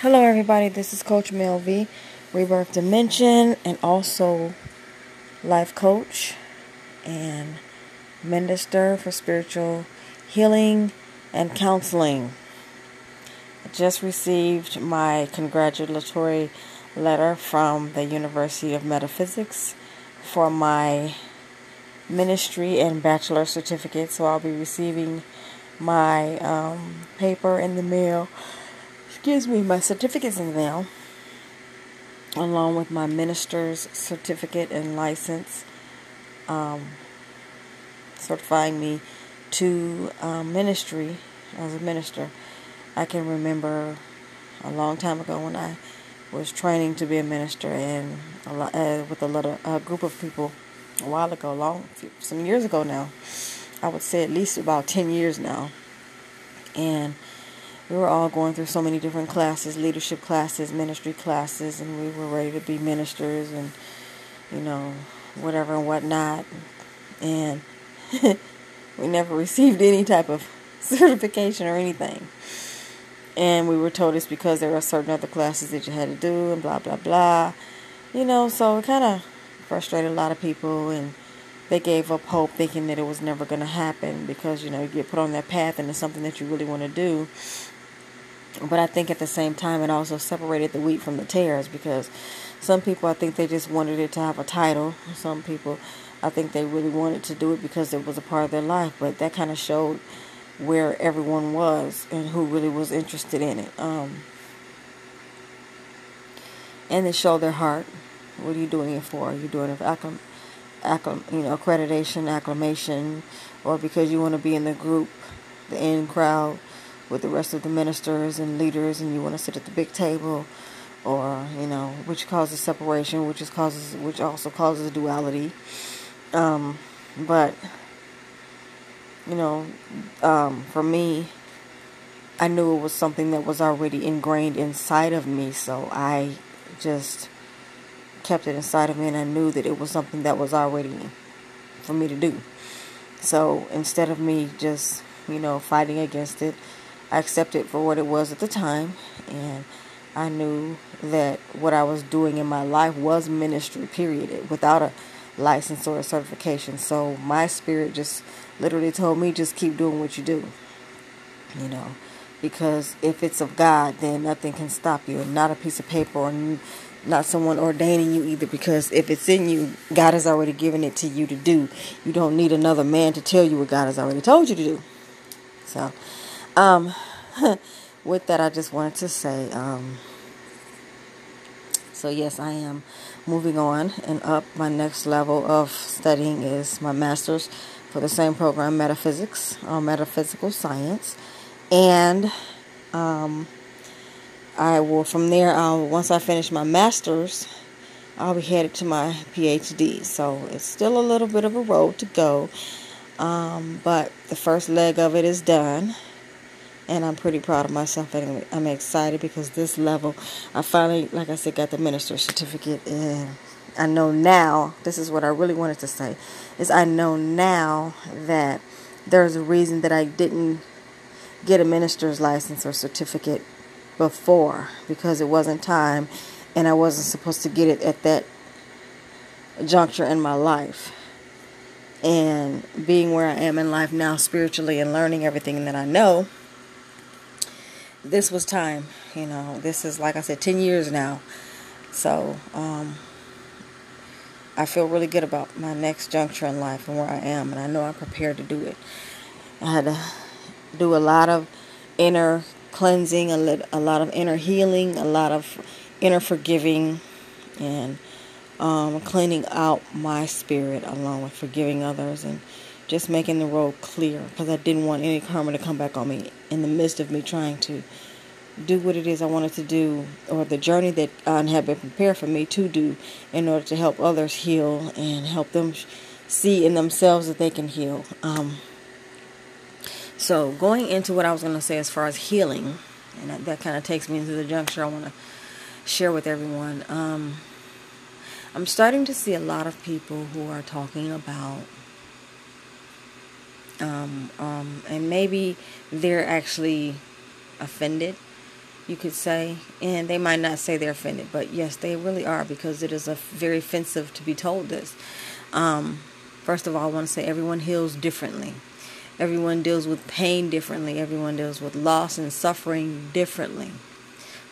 Hello, everybody. This is Coach Mel V, Rebirth Dimension, and also life coach and minister for spiritual healing and counseling. I just received my congratulatory letter from the University of Metaphysics for my ministry and bachelor certificate, so I'll be receiving my um, paper in the mail excuse me, my certificates mail, along with my minister's certificate and license, um, certifying me to um, ministry as a minister. I can remember a long time ago when I was training to be a minister, and a lot, uh, with a little a group of people a while ago, long some years ago now. I would say at least about ten years now, and we were all going through so many different classes leadership classes ministry classes and we were ready to be ministers and you know whatever and whatnot. And we never received any type of certification or anything. And we were told it's because there are certain other classes that you had to do and blah blah blah. You know so it kind of frustrated a lot of people and they gave up hope thinking that it was never going to happen because you know you get put on that path and it's something that you really want to do but I think at the same time, it also separated the wheat from the tares because some people, I think they just wanted it to have a title. Some people, I think they really wanted to do it because it was a part of their life. But that kind of showed where everyone was and who really was interested in it. Um, and they showed their heart. What are you doing it for? Are you doing it for acclim- you know, accreditation, acclamation, or because you want to be in the group, the in crowd? With the rest of the ministers and leaders and you want to sit at the big table or you know which causes separation which is causes which also causes duality. Um, but you know um, for me i knew it was something that was already ingrained inside of me so i just kept it inside of me and i knew that it was something that was already for me to do. So instead of me just you know fighting against it I accepted for what it was at the time, and I knew that what I was doing in my life was ministry, period, without a license or a certification. So my spirit just literally told me just keep doing what you do, you know, because if it's of God, then nothing can stop you, and not a piece of paper or not someone ordaining you either because if it's in you god has already given it to you to do. You don't need another man to tell you what god has already told you to do. So um, with that, I just wanted to say, um, so yes, I am moving on and up. My next level of studying is my master's for the same program, metaphysics or metaphysical science, and um, I will from there. I'll, once I finish my master's, I'll be headed to my PhD. So it's still a little bit of a road to go, um, but the first leg of it is done and I'm pretty proud of myself. And I'm excited because this level, I finally, like I said, got the minister's certificate, and I know now. This is what I really wanted to say: is I know now that there's a reason that I didn't get a minister's license or certificate before because it wasn't time, and I wasn't supposed to get it at that juncture in my life. And being where I am in life now, spiritually, and learning everything that I know this was time. You know, this is like I said, ten years now. So um, I feel really good about my next juncture in life and where I am, and I know I'm prepared to do it. I had to do a lot of inner cleansing, a, a lot of inner healing, a lot of inner forgiving, and um, cleaning out my spirit along with forgiving others and just making the road clear because I didn't want any karma to come back on me in the midst of me trying to do what it is I wanted to do or the journey that uh, had been prepared for me to do in order to help others heal and help them see in themselves that they can heal. Um, so going into what I was going to say as far as healing, and that, that kind of takes me into the juncture I want to share with everyone. Um, I'm starting to see a lot of people who are talking about um, um, and maybe they're actually offended you could say. And they might not say they're offended, but yes, they really are because it is a very offensive to be told this. Um, first of all, I want to say everyone heals differently. Everyone deals with pain differently. Everyone deals with loss and suffering differently.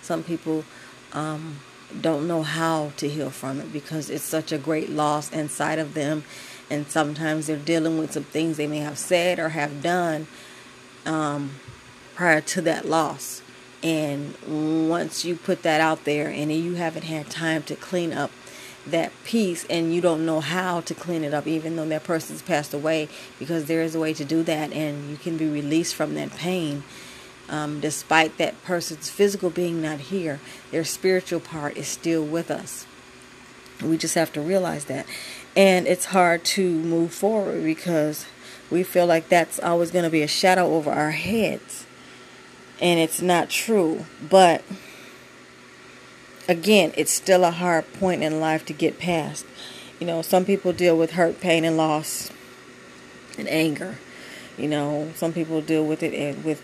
Some people um, don't know how to heal from it because it's such a great loss inside of them. And sometimes they're dealing with some things they may have said or have done um, prior to that loss. And once you put that out there and you haven't had time to clean up that piece and you don't know how to clean it up even though that person's passed away because there is a way to do that and you can be released from that pain um, despite that person's physical being not here their spiritual part is still with us we just have to realize that and it's hard to move forward because we feel like that's always going to be a shadow over our heads and it's not true but again, it's still a hard point in life to get past. You know, some people deal with hurt, pain, and loss and anger. You know, some people deal with it with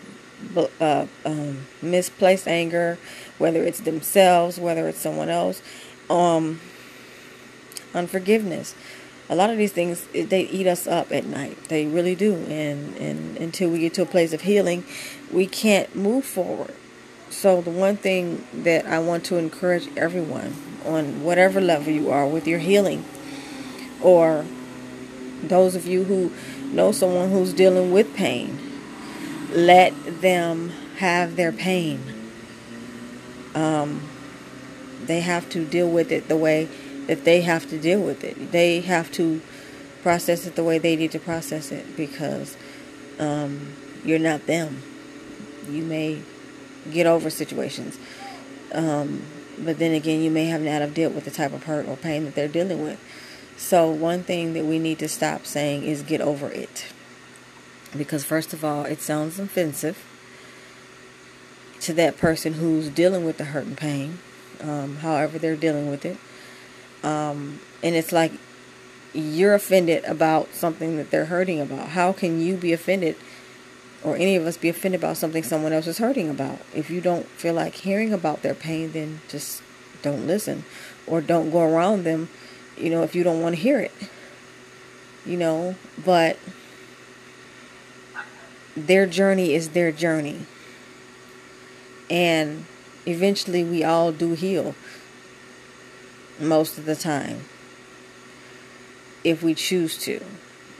uh, um, misplaced anger, whether it's themselves, whether it's someone else, um, unforgiveness. A lot of these things they eat us up at night. They really do, and and until we get to a place of healing, we can't move forward. So, the one thing that I want to encourage everyone on whatever level you are with your healing, or those of you who know someone who's dealing with pain, let them have their pain. Um, they have to deal with it the way that they have to deal with it. They have to process it the way they need to process it because um, you're not them. You may get over situations. Um, but then again, you may have not have dealt with the type of hurt or pain that they're dealing with. So one thing that we need to stop saying is get over it. Because first of all, it sounds offensive to that person who's dealing with the hurt and pain, um, however they're dealing with it. Um, and it's like you're offended about something that they're hurting about. How can you be offended or any of us be offended about something someone else is hurting about. If you don't feel like hearing about their pain, then just don't listen or don't go around them, you know, if you don't want to hear it. You know, but their journey is their journey. And eventually we all do heal most of the time if we choose to.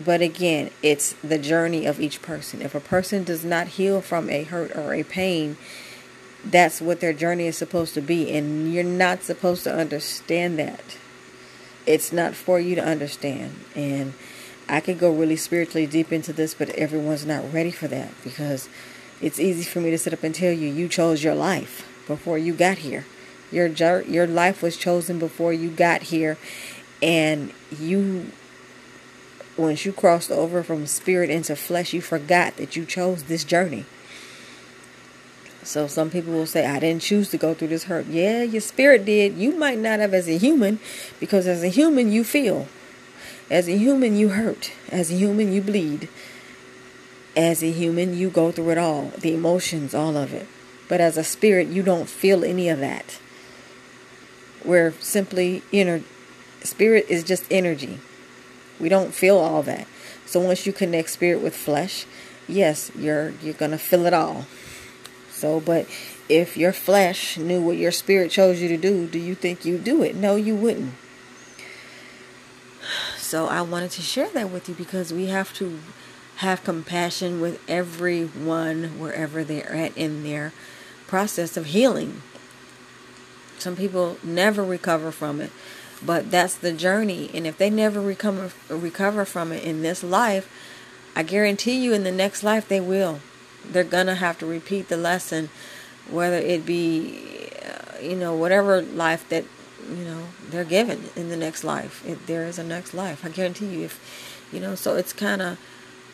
But again, it's the journey of each person. If a person does not heal from a hurt or a pain, that's what their journey is supposed to be. And you're not supposed to understand that. It's not for you to understand. And I could go really spiritually deep into this, but everyone's not ready for that because it's easy for me to sit up and tell you you chose your life before you got here. Your your life was chosen before you got here and you once you crossed over from spirit into flesh, you forgot that you chose this journey. So some people will say, I didn't choose to go through this hurt. Yeah, your spirit did. You might not have as a human, because as a human, you feel. As a human, you hurt. As a human, you bleed. As a human, you go through it all the emotions, all of it. But as a spirit, you don't feel any of that. We're simply inner. Spirit is just energy. We don't feel all that. So once you connect spirit with flesh, yes, you're you're gonna feel it all. So, but if your flesh knew what your spirit chose you to do, do you think you'd do it? No, you wouldn't. So I wanted to share that with you because we have to have compassion with everyone wherever they're at in their process of healing. Some people never recover from it. But that's the journey. And if they never recover, recover from it in this life, I guarantee you in the next life they will. They're going to have to repeat the lesson, whether it be, uh, you know, whatever life that, you know, they're given in the next life. If there is a next life. I guarantee you if, you know, so it's kind of,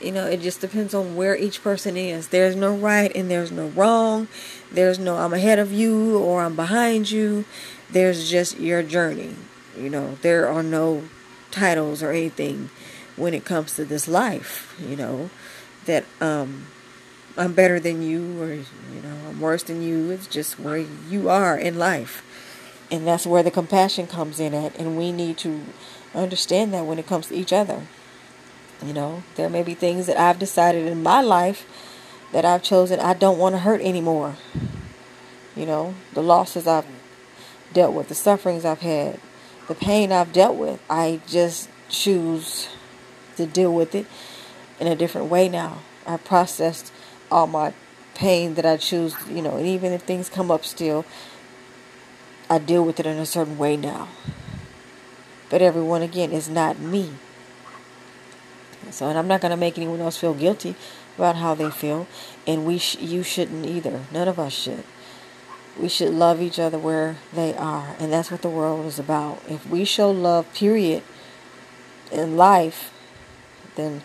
you know, it just depends on where each person is. There's no right and there's no wrong. There's no I'm ahead of you or I'm behind you. There's just your journey. You know, there are no titles or anything when it comes to this life, you know, that um I'm better than you or you know I'm worse than you. It's just where you are in life. And that's where the compassion comes in at and we need to understand that when it comes to each other. You know, there may be things that I've decided in my life that I've chosen I don't want to hurt anymore. You know, the losses I've dealt with, the sufferings I've had, the pain I've dealt with, I just choose to deal with it in a different way now. I processed all my pain that I choose, you know, and even if things come up still, I deal with it in a certain way now. But everyone, again, is not me. So, and I'm not going to make anyone else feel guilty about how they feel, and we sh- you shouldn't either. None of us should. We should love each other where they are, and that's what the world is about. If we show love, period, in life, then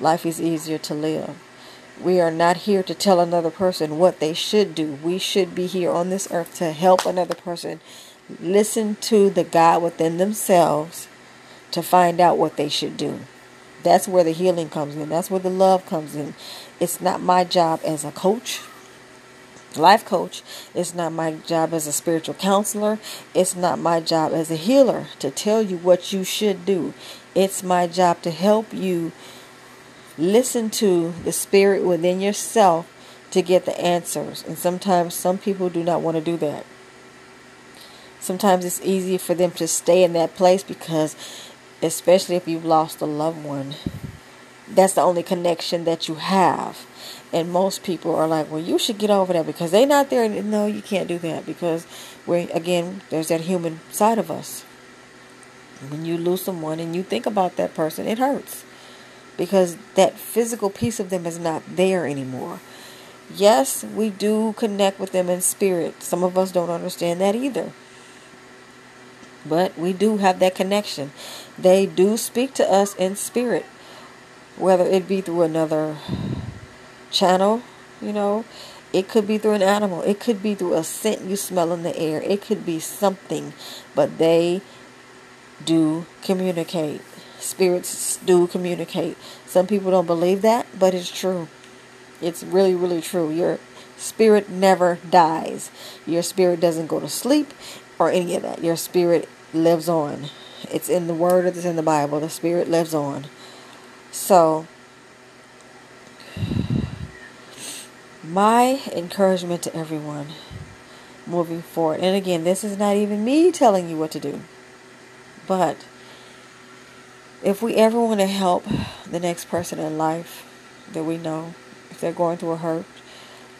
life is easier to live. We are not here to tell another person what they should do. We should be here on this earth to help another person listen to the God within themselves to find out what they should do. That's where the healing comes in. That's where the love comes in. It's not my job as a coach, life coach. It's not my job as a spiritual counselor. It's not my job as a healer to tell you what you should do. It's my job to help you listen to the spirit within yourself to get the answers. And sometimes some people do not want to do that. Sometimes it's easier for them to stay in that place because, especially if you've lost a loved one, that's the only connection that you have. And most people are like, well, you should get over that because they're not there. No, you can't do that because, we again, there's that human side of us. When you lose someone and you think about that person, it hurts because that physical piece of them is not there anymore. Yes, we do connect with them in spirit. Some of us don't understand that either. But we do have that connection. They do speak to us in spirit, whether it be through another channel, you know, it could be through an animal, it could be through a scent you smell in the air, it could be something, but they do communicate spirits do communicate. Some people don't believe that, but it's true. It's really, really true. Your spirit never dies. Your spirit doesn't go to sleep or any of that. Your spirit lives on. It's in the word, it's in the Bible. The spirit lives on. So, my encouragement to everyone moving forward, and again, this is not even me telling you what to do, but if we ever want to help the next person in life that we know, if they're going through a hurt,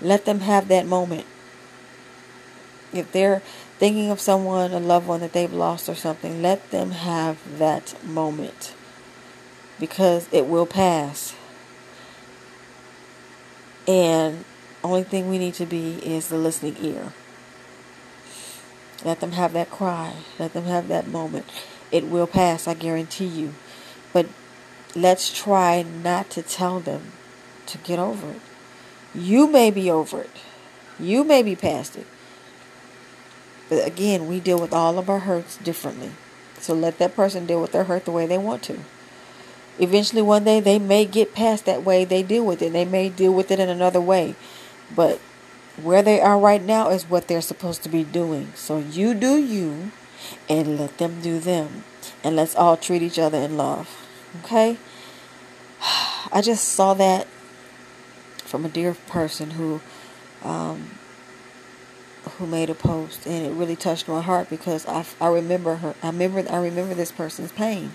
let them have that moment. If they're thinking of someone, a loved one that they've lost or something, let them have that moment because it will pass. And only thing we need to be is the listening ear. Let them have that cry. Let them have that moment. It will pass, I guarantee you. But let's try not to tell them to get over it. You may be over it. You may be past it. But again, we deal with all of our hurts differently. So let that person deal with their hurt the way they want to. Eventually, one day, they may get past that way they deal with it. They may deal with it in another way. But where they are right now is what they're supposed to be doing. So you do you and let them do them. And let's all treat each other in love. Okay? I just saw that from a dear person who um, who made a post and it really touched my heart because I, I remember her I remember I remember this person's pain.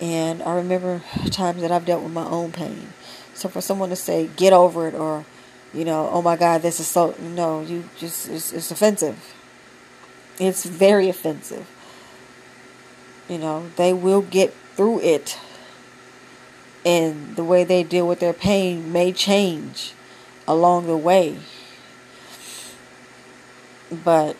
And I remember times that I've dealt with my own pain. So for someone to say get over it or you know oh my god this is so no you just it's, it's offensive. It's very offensive. You know they will get through it. And the way they deal with their pain may change along the way. But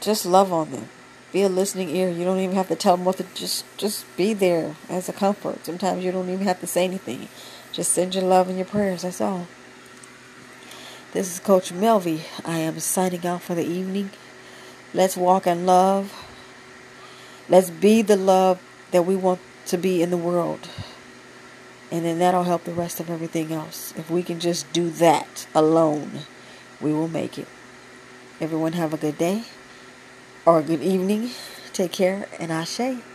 just love on them. Be a listening ear. You don't even have to tell them what to just just be there as a comfort. Sometimes you don't even have to say anything. Just send your love and your prayers. That's all. This is Coach Melvy. I am signing out for the evening. Let's walk in love. Let's be the love that we want to be in the world. And then that'll help the rest of everything else. If we can just do that alone, we will make it. Everyone have a good day or a good evening. Take care and I Ashe.